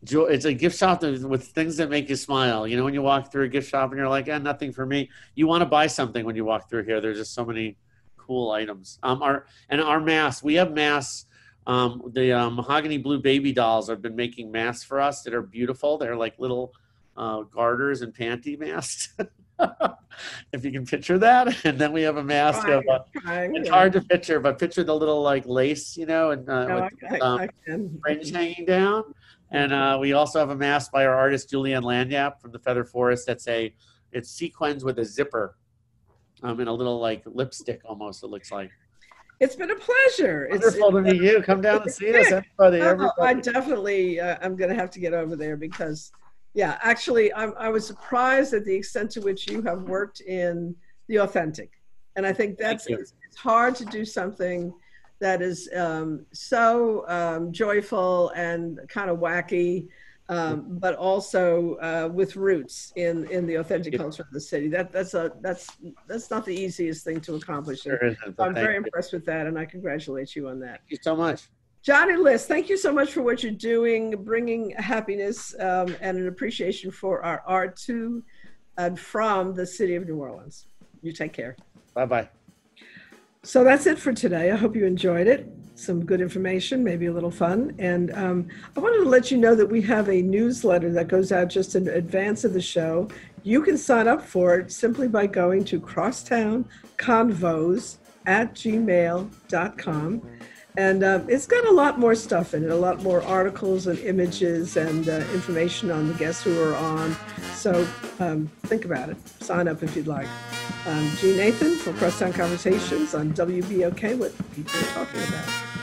it's a gift shop with things that make you smile. You know, when you walk through a gift shop and you're like, eh, nothing for me. You want to buy something when you walk through here. There's just so many cool items. Um, our and our masks. We have masks. Um, the uh, mahogany blue baby dolls have been making masks for us that are beautiful. They're like little uh, garters and panty masks. *laughs* if you can picture that, *laughs* and then we have a mask trying, of. Uh, trying, it's yeah. hard to picture, but picture the little like lace, you know, and uh, no, with, I, um, I fringe hanging down. And uh, we also have a mask by our artist Julianne Lanyap from the Feather Forest. That's a it's sequins with a zipper, um, and a little like lipstick almost. It looks like. It's been a pleasure. Wonderful it's, to meet you. Come down and see us, everybody. *laughs* everybody. I definitely, uh, I'm going to have to get over there because, yeah, actually, I'm, I was surprised at the extent to which you have worked in the authentic, and I think that's it's, it's hard to do something that is um, so um, joyful and kind of wacky, um, but also uh, with roots in in the authentic culture of the city. That that's a that's that's not the easiest thing to accomplish. Sure I'm very you. impressed with that, and I congratulate you on that. Thank you so much. Johnny Liss, thank you so much for what you're doing, bringing happiness um, and an appreciation for our art to and from the city of New Orleans. You take care. Bye bye. So that's it for today. I hope you enjoyed it. Some good information, maybe a little fun. And um, I wanted to let you know that we have a newsletter that goes out just in advance of the show. You can sign up for it simply by going to crosstownconvos at gmail.com. And uh, it's got a lot more stuff in it, a lot more articles and images and uh, information on the guests who are on. So um, think about it. Sign up if you'd like. I'm Jeanne Nathan for Crosstown Conversations on WBOK, what people are talking about.